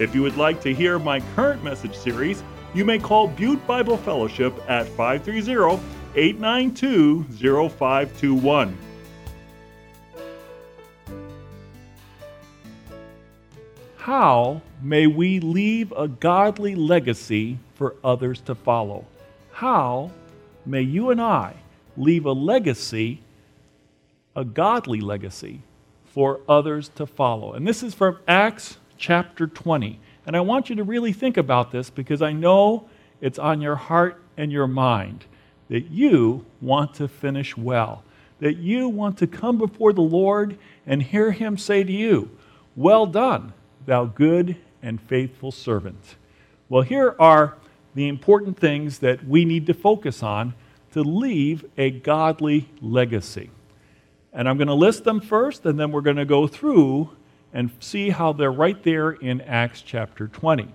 If you would like to hear my current message series, you may call Butte Bible Fellowship at 530 892 0521. How may we leave a godly legacy for others to follow? How may you and I leave a legacy, a godly legacy, for others to follow? And this is from Acts chapter 20. And I want you to really think about this because I know it's on your heart and your mind that you want to finish well, that you want to come before the Lord and hear Him say to you, Well done, thou good and faithful servant. Well, here are the important things that we need to focus on to leave a godly legacy. And I'm going to list them first, and then we're going to go through and see how they're right there in Acts chapter 20.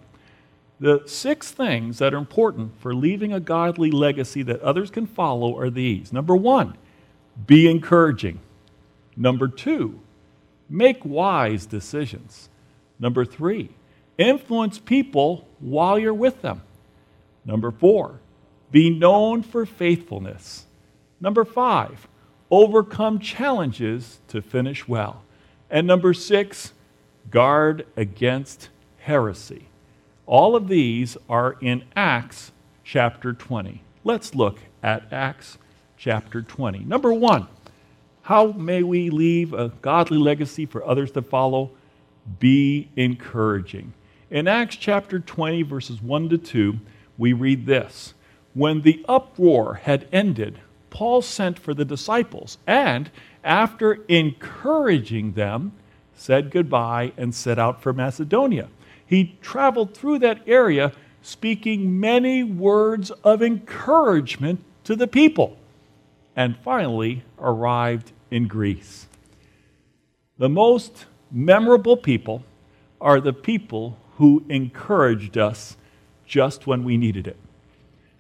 The six things that are important for leaving a godly legacy that others can follow are these. Number one, be encouraging. Number two, make wise decisions. Number three, influence people while you're with them. Number four, be known for faithfulness. Number five, overcome challenges to finish well. And number six, guard against heresy. All of these are in Acts chapter 20. Let's look at Acts chapter 20. Number one, how may we leave a godly legacy for others to follow? Be encouraging. In Acts chapter 20, verses 1 to 2, we read this When the uproar had ended, Paul sent for the disciples, and after encouraging them, said goodbye and set out for Macedonia he traveled through that area speaking many words of encouragement to the people, and finally arrived in Greece. The most memorable people are the people who encouraged us just when we needed it.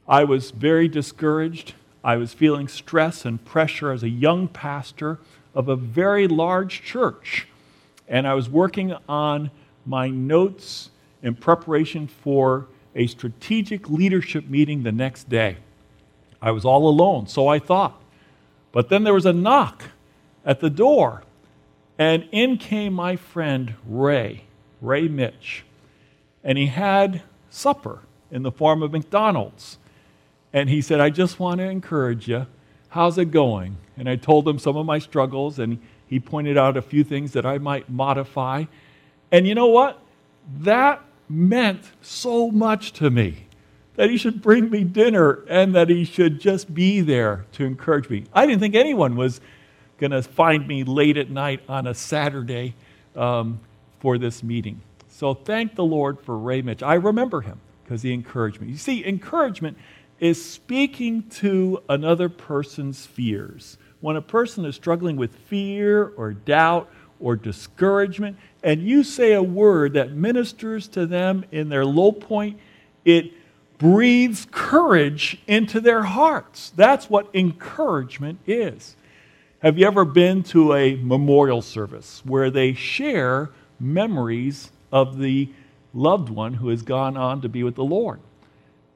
I was very discouraged. I was feeling stress and pressure as a young pastor of a very large church. And I was working on my notes in preparation for a strategic leadership meeting the next day. I was all alone, so I thought. But then there was a knock at the door, and in came my friend Ray, Ray Mitch. And he had supper in the form of McDonald's. And he said, I just want to encourage you. How's it going? And I told him some of my struggles, and he pointed out a few things that I might modify. And you know what? That meant so much to me that he should bring me dinner and that he should just be there to encourage me. I didn't think anyone was going to find me late at night on a Saturday um, for this meeting. So thank the Lord for Ray Mitch. I remember him because he encouraged me. You see, encouragement is speaking to another person's fears. When a person is struggling with fear or doubt or discouragement, and you say a word that ministers to them in their low point, it breathes courage into their hearts. That's what encouragement is. Have you ever been to a memorial service where they share memories of the loved one who has gone on to be with the Lord?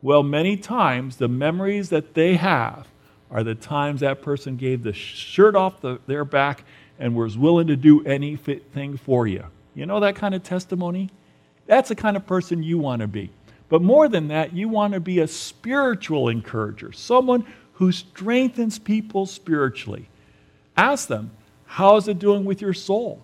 Well, many times the memories that they have are the times that person gave the shirt off the, their back and was willing to do anything for you. You know that kind of testimony? That's the kind of person you want to be. But more than that, you want to be a spiritual encourager, someone who strengthens people spiritually. Ask them, how's it doing with your soul?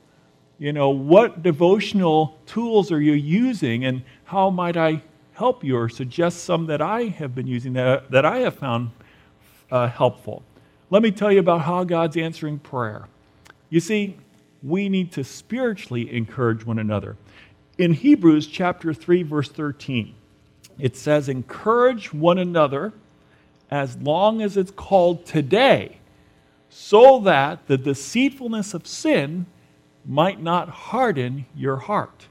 You know, what devotional tools are you using and how might I help you or suggest some that I have been using that, that I have found uh, helpful? Let me tell you about how God's answering prayer. You see, we need to spiritually encourage one another. In Hebrews chapter 3 verse 13, it says, encourage one another as long as it's called today, so that the deceitfulness of sin might not harden your heart.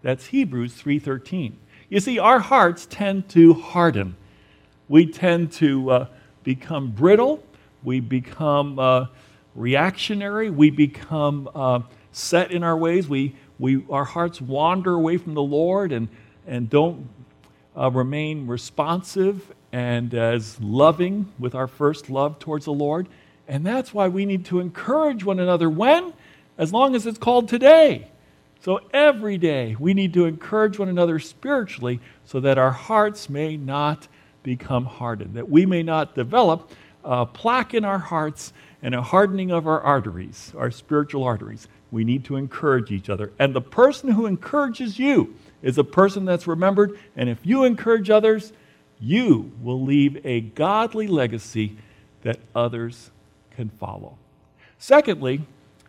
That's Hebrews 3:13. You see, our hearts tend to harden. We tend to uh, become brittle. We become uh, reactionary. We become uh, set in our ways. We, we, our hearts wander away from the Lord and, and don't uh, remain responsive and as loving with our first love towards the Lord. And that's why we need to encourage one another. When? As long as it's called today. So every day we need to encourage one another spiritually so that our hearts may not become hardened, that we may not develop a plaque in our hearts and a hardening of our arteries, our spiritual arteries. We need to encourage each other. And the person who encourages you is a person that's remembered. And if you encourage others, you will leave a godly legacy that others can follow. Secondly,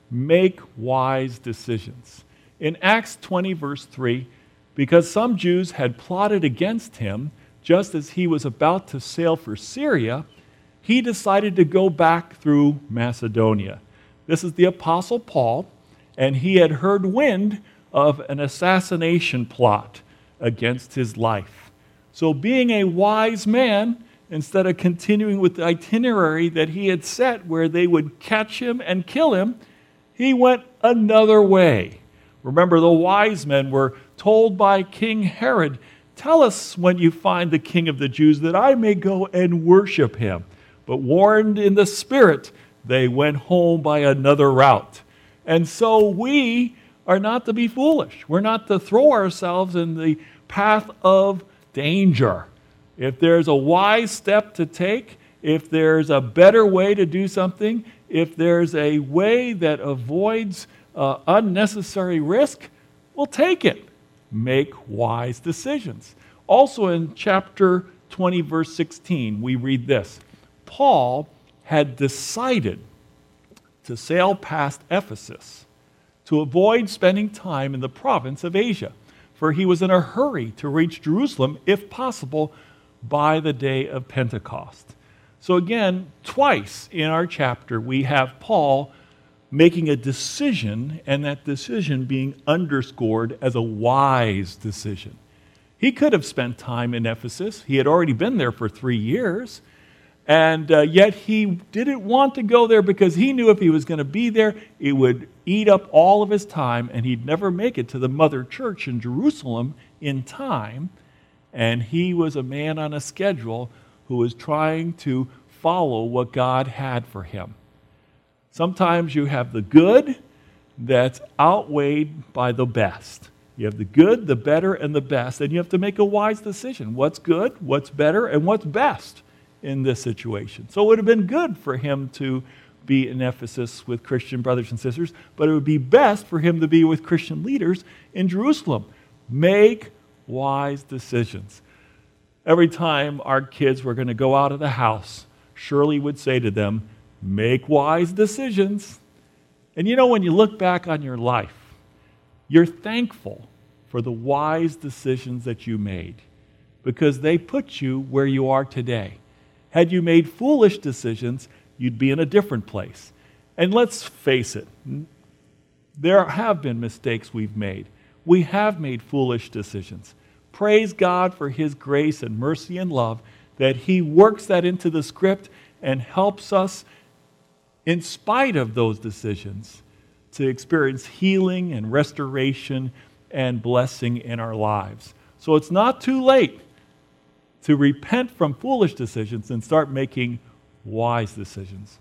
make wise decisions. In Acts 20, verse 3, because some Jews had plotted against him just as he was about to sail for Syria, he decided to go back through Macedonia. This is the Apostle Paul, and he had heard wind of an assassination plot against his life. So, being a wise man, instead of continuing with the itinerary that he had set where they would catch him and kill him, he went another way. Remember, the wise men were told by King Herod, Tell us when you find the king of the Jews that I may go and worship him. But warned in the spirit, they went home by another route. And so we are not to be foolish. We're not to throw ourselves in the path of danger. If there's a wise step to take, if there's a better way to do something, if there's a way that avoids uh, unnecessary risk, we'll take it. Make wise decisions. Also in chapter 20, verse 16, we read this Paul had decided to sail past Ephesus to avoid spending time in the province of Asia for he was in a hurry to reach Jerusalem, if possible, by the day of Pentecost. So, again, twice in our chapter, we have Paul making a decision, and that decision being underscored as a wise decision. He could have spent time in Ephesus, he had already been there for three years. And uh, yet he didn't want to go there because he knew if he was going to be there, it would eat up all of his time and he'd never make it to the mother church in Jerusalem in time. And he was a man on a schedule who was trying to follow what God had for him. Sometimes you have the good that's outweighed by the best. You have the good, the better, and the best, and you have to make a wise decision. What's good, what's better, and what's best? in this situation. So it would have been good for him to be in Ephesus with Christian brothers and sisters, but it would be best for him to be with Christian leaders in Jerusalem. Make wise decisions. Every time our kids were going to go out of the house, Shirley would say to them, Make wise decisions. And you know, when you look back on your life, you're thankful for the wise decisions that you made because they put you where you are today. Had you made foolish decisions, you'd be in a different place. And let's face it, there have been mistakes we've made. We have made foolish decisions. Praise God for His grace and mercy and love that He works that into the script and helps us, in spite of those decisions, to experience healing and restoration and blessing in our lives. So it's not too late to repent from foolish decisions and start making wise decisions.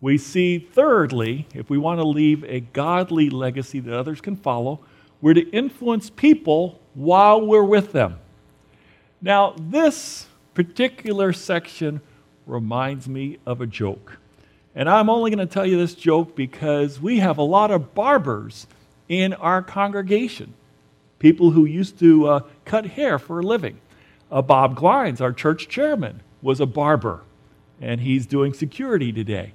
We see, thirdly, if we want to leave a godly legacy that others can follow, we're to influence people while we're with them. Now, this particular section reminds me of a joke. And I'm only going to tell you this joke because we have a lot of barbers in our congregation people who used to uh, cut hair for a living. Uh, Bob Glines, our church chairman, was a barber, and he's doing security today.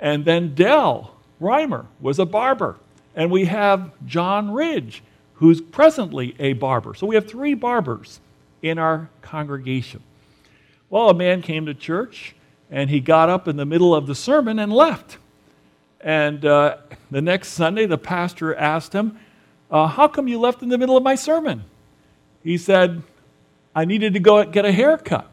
And then Dell Reimer was a barber. And we have John Ridge, who's presently a barber. So we have three barbers in our congregation. Well, a man came to church and he got up in the middle of the sermon and left. And uh, the next Sunday, the pastor asked him, uh, How come you left in the middle of my sermon? He said, I needed to go get a haircut.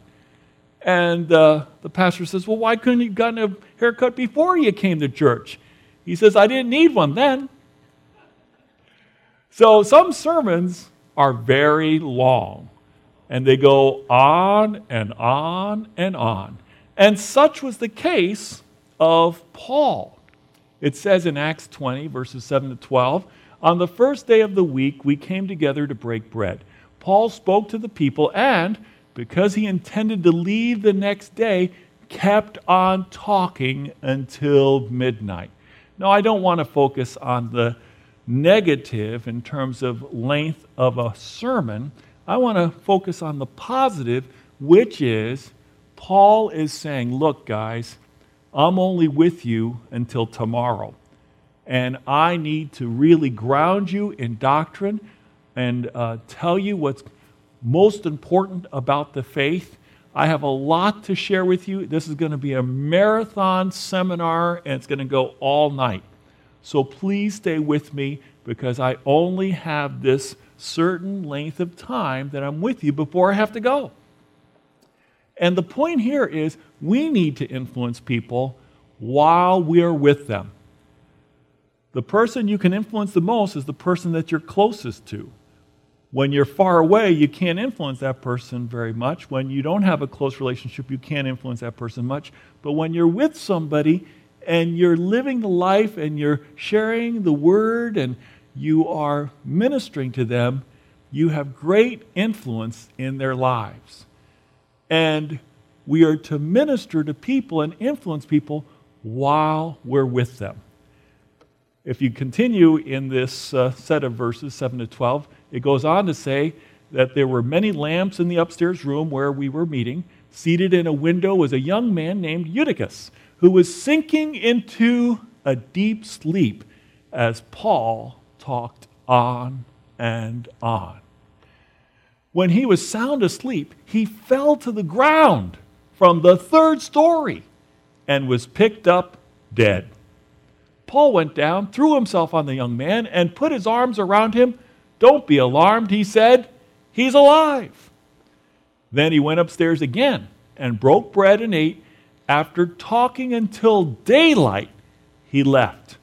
And uh, the pastor says, Well, why couldn't you gotten a haircut before you came to church? He says, I didn't need one then. So some sermons are very long, and they go on and on and on. And such was the case of Paul. It says in Acts 20, verses 7 to 12, On the first day of the week, we came together to break bread. Paul spoke to the people and, because he intended to leave the next day, kept on talking until midnight. Now, I don't want to focus on the negative in terms of length of a sermon. I want to focus on the positive, which is Paul is saying, Look, guys, I'm only with you until tomorrow. And I need to really ground you in doctrine and uh, tell you what's most important about the faith. I have a lot to share with you. This is going to be a marathon seminar, and it's going to go all night. So please stay with me because I only have this certain length of time that I'm with you before I have to go. And the point here is we need to influence people while we're with them. The person you can influence the most is the person that you're closest to. When you're far away, you can't influence that person very much. When you don't have a close relationship, you can't influence that person much. But when you're with somebody and you're living the life and you're sharing the word and you are ministering to them, you have great influence in their lives. And we are to minister to people and influence people while we're with them. If you continue in this uh, set of verses, 7 to 12, it goes on to say that there were many lamps in the upstairs room where we were meeting. Seated in a window was a young man named Eutychus, who was sinking into a deep sleep as Paul talked on and on. When he was sound asleep, he fell to the ground from the third story and was picked up dead. Paul went down, threw himself on the young man, and put his arms around him don't be alarmed, he said. He's alive. Then he went upstairs again and broke bread and ate. After talking until daylight, he left.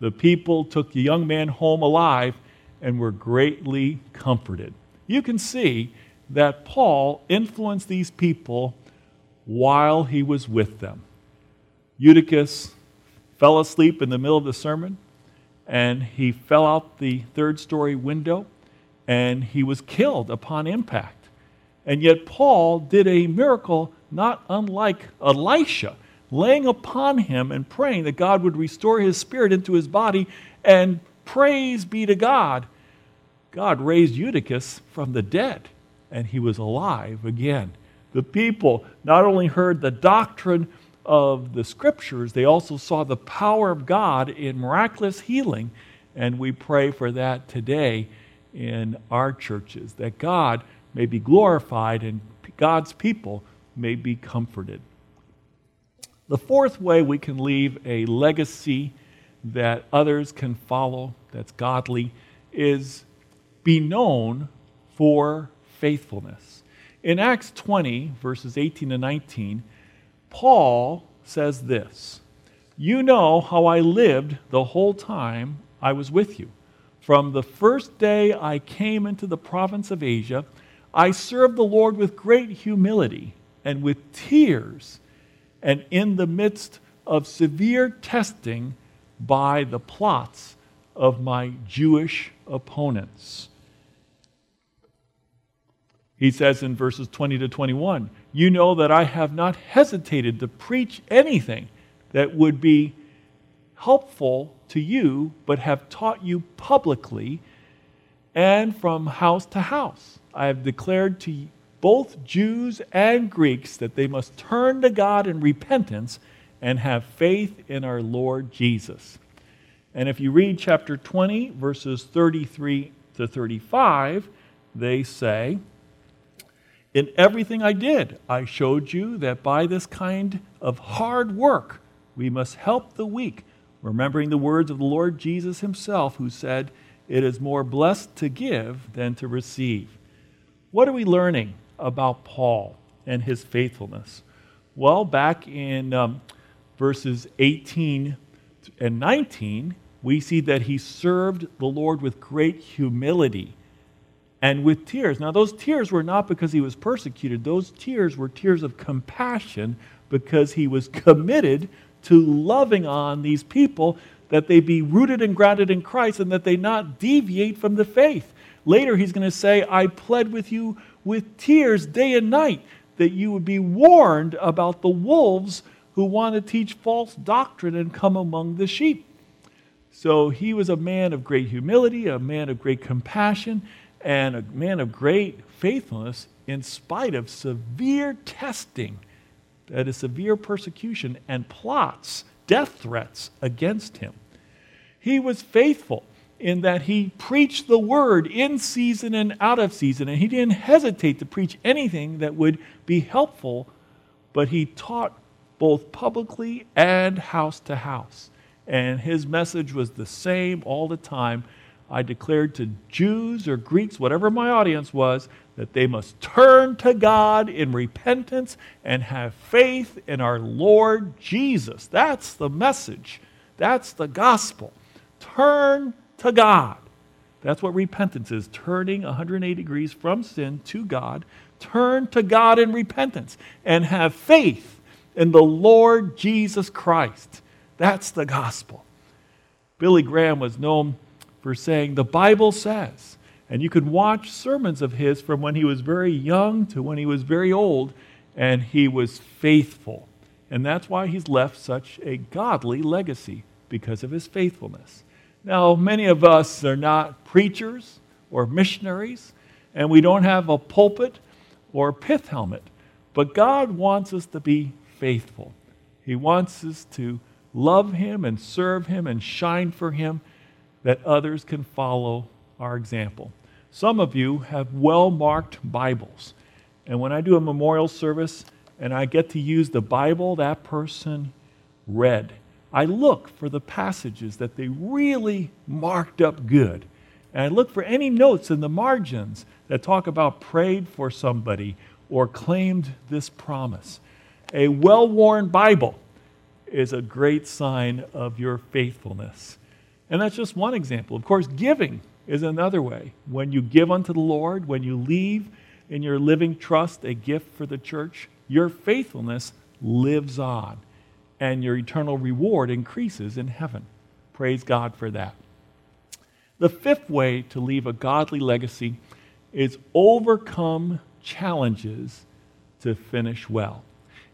The people took the young man home alive and were greatly comforted. You can see that Paul influenced these people while he was with them. Eutychus fell asleep in the middle of the sermon and he fell out the third story window and he was killed upon impact. And yet, Paul did a miracle not unlike Elisha, laying upon him and praying that God would restore his spirit into his body. And praise be to God, God raised Eutychus from the dead, and he was alive again. The people not only heard the doctrine of the scriptures, they also saw the power of God in miraculous healing. And we pray for that today in our churches, that God may be glorified and God's people may be comforted. The fourth way we can leave a legacy that others can follow, that's godly, is be known for faithfulness. In Acts 20, verses 18 to 19, Paul says this You know how I lived the whole time I was with you. From the first day I came into the province of Asia, I served the Lord with great humility and with tears, and in the midst of severe testing by the plots of my Jewish opponents. He says in verses 20 to 21 You know that I have not hesitated to preach anything that would be helpful to you, but have taught you publicly and from house to house. I have declared to both Jews and Greeks that they must turn to God in repentance and have faith in our Lord Jesus. And if you read chapter 20, verses 33 to 35, they say, In everything I did, I showed you that by this kind of hard work, we must help the weak, remembering the words of the Lord Jesus himself, who said, It is more blessed to give than to receive. What are we learning about Paul and his faithfulness? Well, back in um, verses 18 and 19, we see that he served the Lord with great humility and with tears. Now, those tears were not because he was persecuted, those tears were tears of compassion because he was committed to loving on these people that they be rooted and grounded in Christ and that they not deviate from the faith. Later, he's going to say, I pled with you with tears day and night that you would be warned about the wolves who want to teach false doctrine and come among the sheep. So he was a man of great humility, a man of great compassion, and a man of great faithfulness in spite of severe testing, that is, severe persecution and plots, death threats against him. He was faithful in that he preached the word in season and out of season, and he didn't hesitate to preach anything that would be helpful, but he taught both publicly and house to house. And his message was the same all the time. I declared to Jews or Greeks, whatever my audience was, that they must turn to God in repentance and have faith in our Lord Jesus. That's the message. That's the gospel. Turn to God. That's what repentance is turning 180 degrees from sin to God. Turn to God in repentance and have faith in the Lord Jesus Christ. That's the gospel. Billy Graham was known for saying, The Bible says, and you could watch sermons of his from when he was very young to when he was very old, and he was faithful. And that's why he's left such a godly legacy, because of his faithfulness. Now, many of us are not preachers or missionaries, and we don't have a pulpit or a pith helmet, but God wants us to be faithful. He wants us to love Him and serve Him and shine for Him that others can follow our example. Some of you have well marked Bibles. And when I do a memorial service and I get to use the Bible that person read, I look for the passages that they really marked up good. And I look for any notes in the margins that talk about prayed for somebody or claimed this promise. A well worn Bible is a great sign of your faithfulness. And that's just one example. Of course, giving is another way. When you give unto the Lord, when you leave in your living trust a gift for the church, your faithfulness lives on and your eternal reward increases in heaven. Praise God for that. The fifth way to leave a godly legacy is overcome challenges to finish well.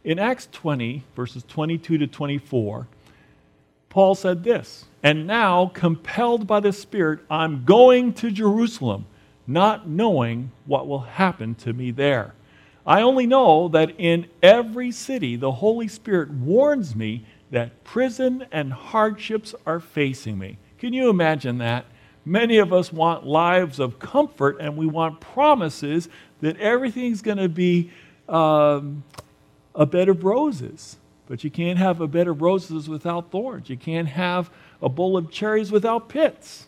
In Acts 20, verses 22 to 24, Paul said this And now, compelled by the Spirit, I'm going to Jerusalem, not knowing what will happen to me there. I only know that in every city the Holy Spirit warns me that prison and hardships are facing me. Can you imagine that? Many of us want lives of comfort and we want promises that everything's going to be um, a bed of roses. But you can't have a bed of roses without thorns. You can't have a bowl of cherries without pits.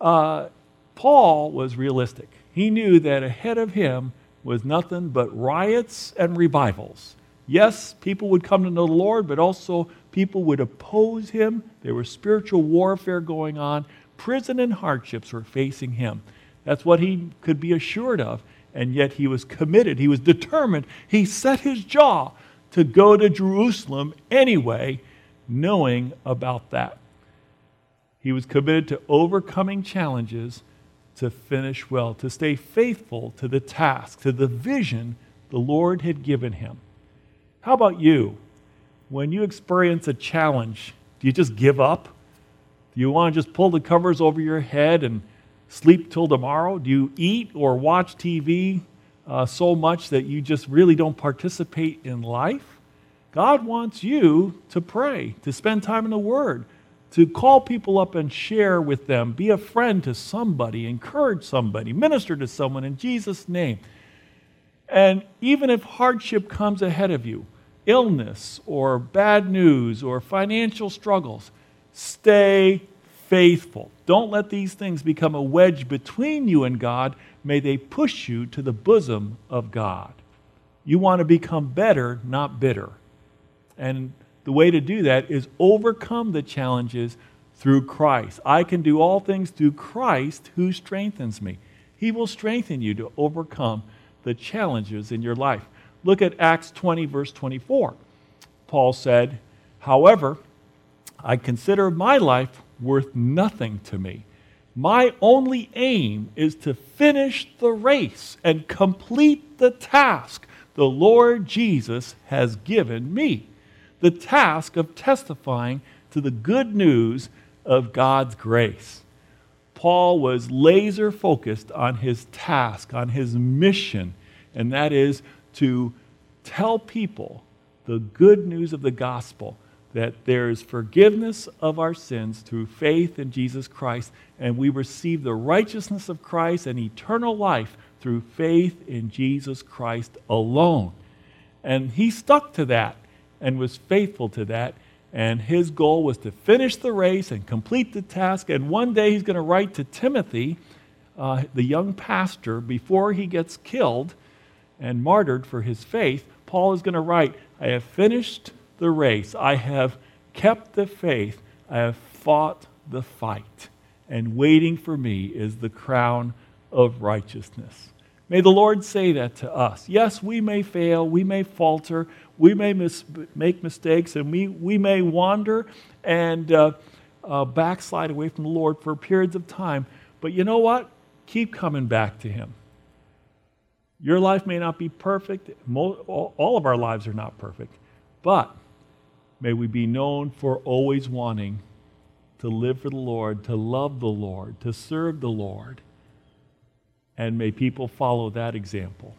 Uh, Paul was realistic. He knew that ahead of him was nothing but riots and revivals. Yes, people would come to know the Lord, but also people would oppose him. There was spiritual warfare going on. Prison and hardships were facing him. That's what he could be assured of and yet he was committed. He was determined. He set his jaw to go to Jerusalem anyway, knowing about that. He was committed to overcoming challenges to finish well, to stay faithful to the task, to the vision the Lord had given him. How about you? When you experience a challenge, do you just give up? Do you want to just pull the covers over your head and sleep till tomorrow? Do you eat or watch TV uh, so much that you just really don't participate in life? God wants you to pray, to spend time in the Word, to call people up and share with them, be a friend to somebody, encourage somebody, minister to someone in Jesus' name. And even if hardship comes ahead of you, illness or bad news or financial struggles, stay faithful. Don't let these things become a wedge between you and God. May they push you to the bosom of God. You want to become better, not bitter. And the way to do that is overcome the challenges through Christ. I can do all things through Christ who strengthens me. He will strengthen you to overcome the challenges in your life. Look at Acts 20, verse 24. Paul said, However, I consider my life worth nothing to me. My only aim is to finish the race and complete the task the Lord Jesus has given me the task of testifying to the good news of God's grace. Paul was laser focused on his task, on his mission, and that is to tell people the good news of the gospel that there is forgiveness of our sins through faith in Jesus Christ, and we receive the righteousness of Christ and eternal life through faith in Jesus Christ alone. And he stuck to that and was faithful to that. And his goal was to finish the race and complete the task. And one day he's going to write to Timothy, uh, the young pastor, before he gets killed and martyred for his faith. Paul is going to write, I have finished the race. I have kept the faith. I have fought the fight. And waiting for me is the crown of righteousness. May the Lord say that to us. Yes, we may fail, we may falter, we may mis- make mistakes, and we, we may wander and uh, uh, backslide away from the Lord for periods of time. But you know what? Keep coming back to Him. Your life may not be perfect, all of our lives are not perfect, but may we be known for always wanting to live for the Lord, to love the Lord, to serve the Lord and may people follow that example.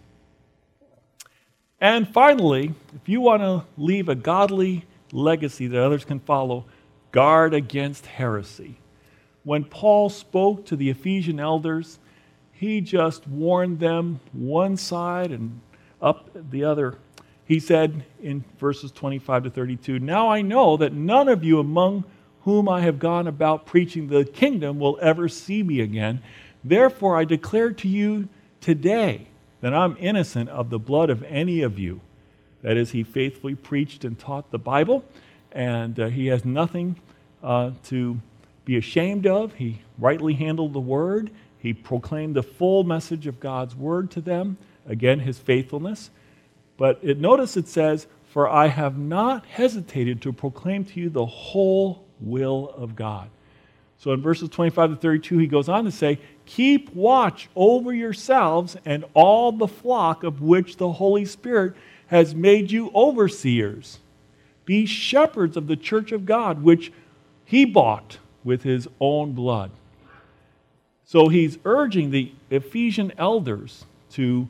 And finally, if you want to leave a godly legacy that others can follow, guard against heresy. When Paul spoke to the Ephesian elders, he just warned them one side and up the other. He said in verses 25 to 32 Now I know that none of you among whom I have gone about preaching the kingdom will ever see me again. Therefore, I declare to you today that I'm innocent of the blood of any of you. That is, he faithfully preached and taught the Bible, and uh, he has nothing uh, to be ashamed of. He rightly handled the word, he proclaimed the full message of God's word to them. Again, his faithfulness. But it, notice it says, For I have not hesitated to proclaim to you the whole will of God. So in verses 25 to 32, he goes on to say, Keep watch over yourselves and all the flock of which the Holy Spirit has made you overseers. Be shepherds of the church of God, which he bought with his own blood. So he's urging the Ephesian elders to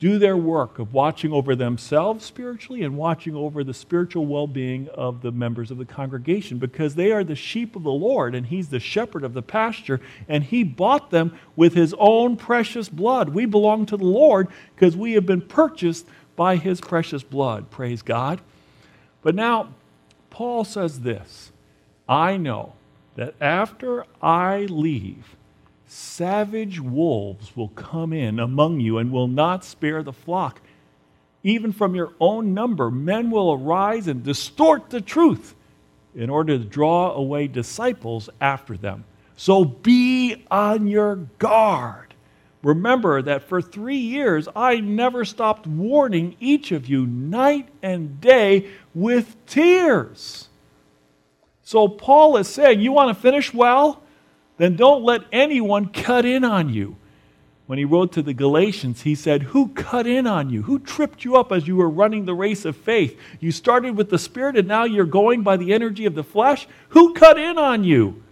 do their work of watching over themselves spiritually and watching over the spiritual well being of the members of the congregation because they are the sheep of the Lord and He's the shepherd of the pasture and He bought them with His own precious blood. We belong to the Lord because we have been purchased by His precious blood. Praise God. But now, Paul says this I know that after I leave, savage wolves will come in among you and will not spare the flock. Even from your own number, men will arise and distort the truth in order to draw away disciples after them. So be on your guard. Remember that for three years I never stopped warning each of you night and day with tears. So Paul is saying, You want to finish well? Then don't let anyone cut in on you. When he wrote to the Galatians, he said, Who cut in on you? Who tripped you up as you were running the race of faith? You started with the Spirit and now you're going by the energy of the flesh? Who cut in on you?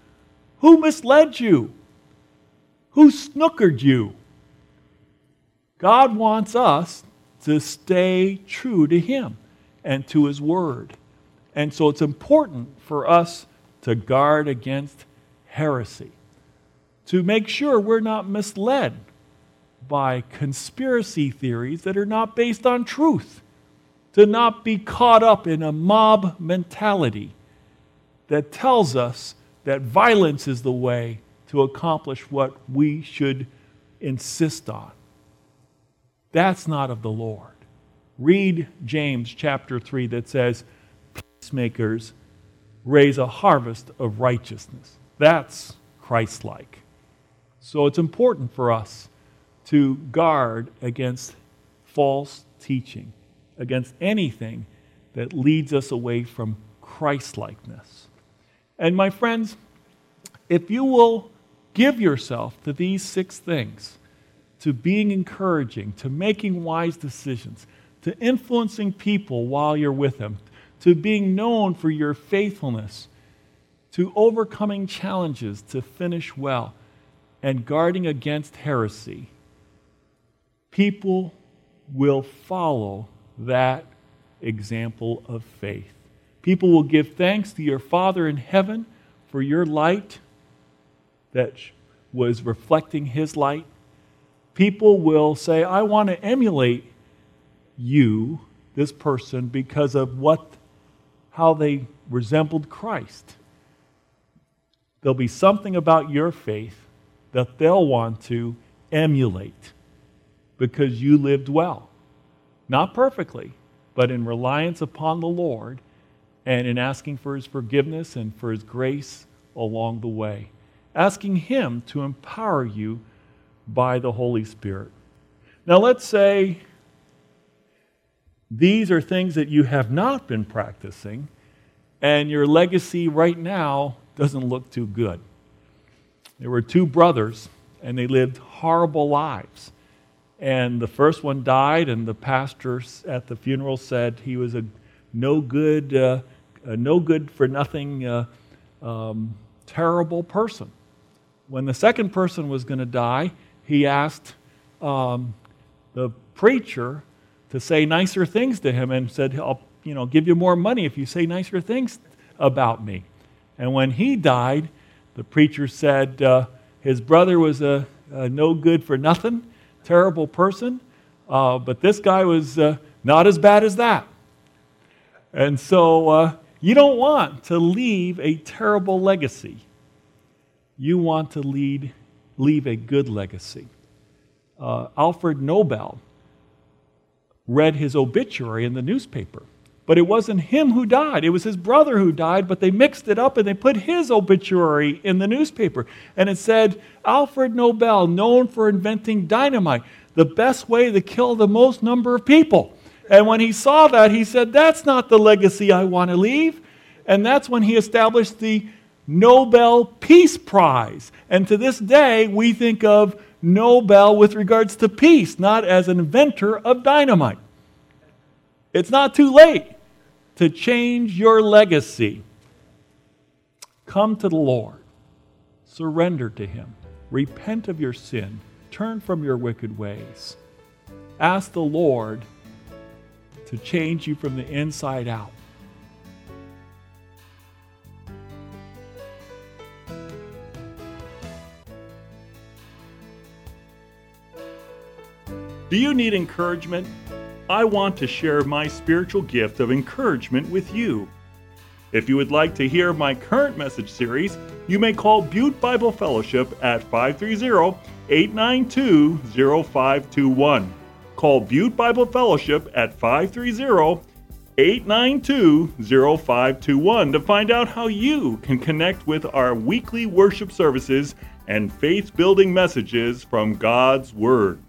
Who misled you? Who snookered you? God wants us to stay true to Him and to His Word. And so it's important for us to guard against heresy, to make sure we're not misled by conspiracy theories that are not based on truth, to not be caught up in a mob mentality that tells us that violence is the way to accomplish what we should insist on. That's not of the Lord. Read James chapter 3 that says, Peacemakers raise a harvest of righteousness. That's Christ like. So it's important for us to guard against false teaching, against anything that leads us away from Christ likeness. And my friends, if you will give yourself to these six things, to being encouraging, to making wise decisions, to influencing people while you're with them, to being known for your faithfulness, to overcoming challenges to finish well, and guarding against heresy, people will follow that example of faith. People will give thanks to your Father in heaven for your light that was reflecting His light. People will say, I want to emulate you, this person, because of what, how they resembled Christ. There'll be something about your faith that they'll want to emulate because you lived well. Not perfectly, but in reliance upon the Lord and in asking for His forgiveness and for His grace along the way. Asking Him to empower you by the Holy Spirit. Now, let's say these are things that you have not been practicing, and your legacy right now doesn't look too good. There were two brothers, and they lived horrible lives. And the first one died, and the pastor at the funeral said he was a no good, uh, a no good for nothing, uh, um, terrible person. When the second person was going to die, he asked um, the preacher to say nicer things to him and said, I'll you know, give you more money if you say nicer things about me. And when he died, the preacher said uh, his brother was a, a, no good for nothing, terrible person, uh, but this guy was uh, not as bad as that. And so uh, you don't want to leave a terrible legacy. You want to lead, leave a good legacy. Uh, Alfred Nobel read his obituary in the newspaper. But it wasn't him who died, it was his brother who died, but they mixed it up and they put his obituary in the newspaper. And it said, Alfred Nobel, known for inventing dynamite, the best way to kill the most number of people. And when he saw that, he said, That's not the legacy I want to leave. And that's when he established the Nobel Peace Prize. And to this day, we think of Nobel with regards to peace, not as an inventor of dynamite. It's not too late to change your legacy. Come to the Lord, surrender to Him, repent of your sin, turn from your wicked ways. Ask the Lord to change you from the inside out. Do you need encouragement? I want to share my spiritual gift of encouragement with you. If you would like to hear my current message series, you may call Butte Bible Fellowship at 530 892 0521. Call Butte Bible Fellowship at 530 892 0521 to find out how you can connect with our weekly worship services and faith building messages from God's Word.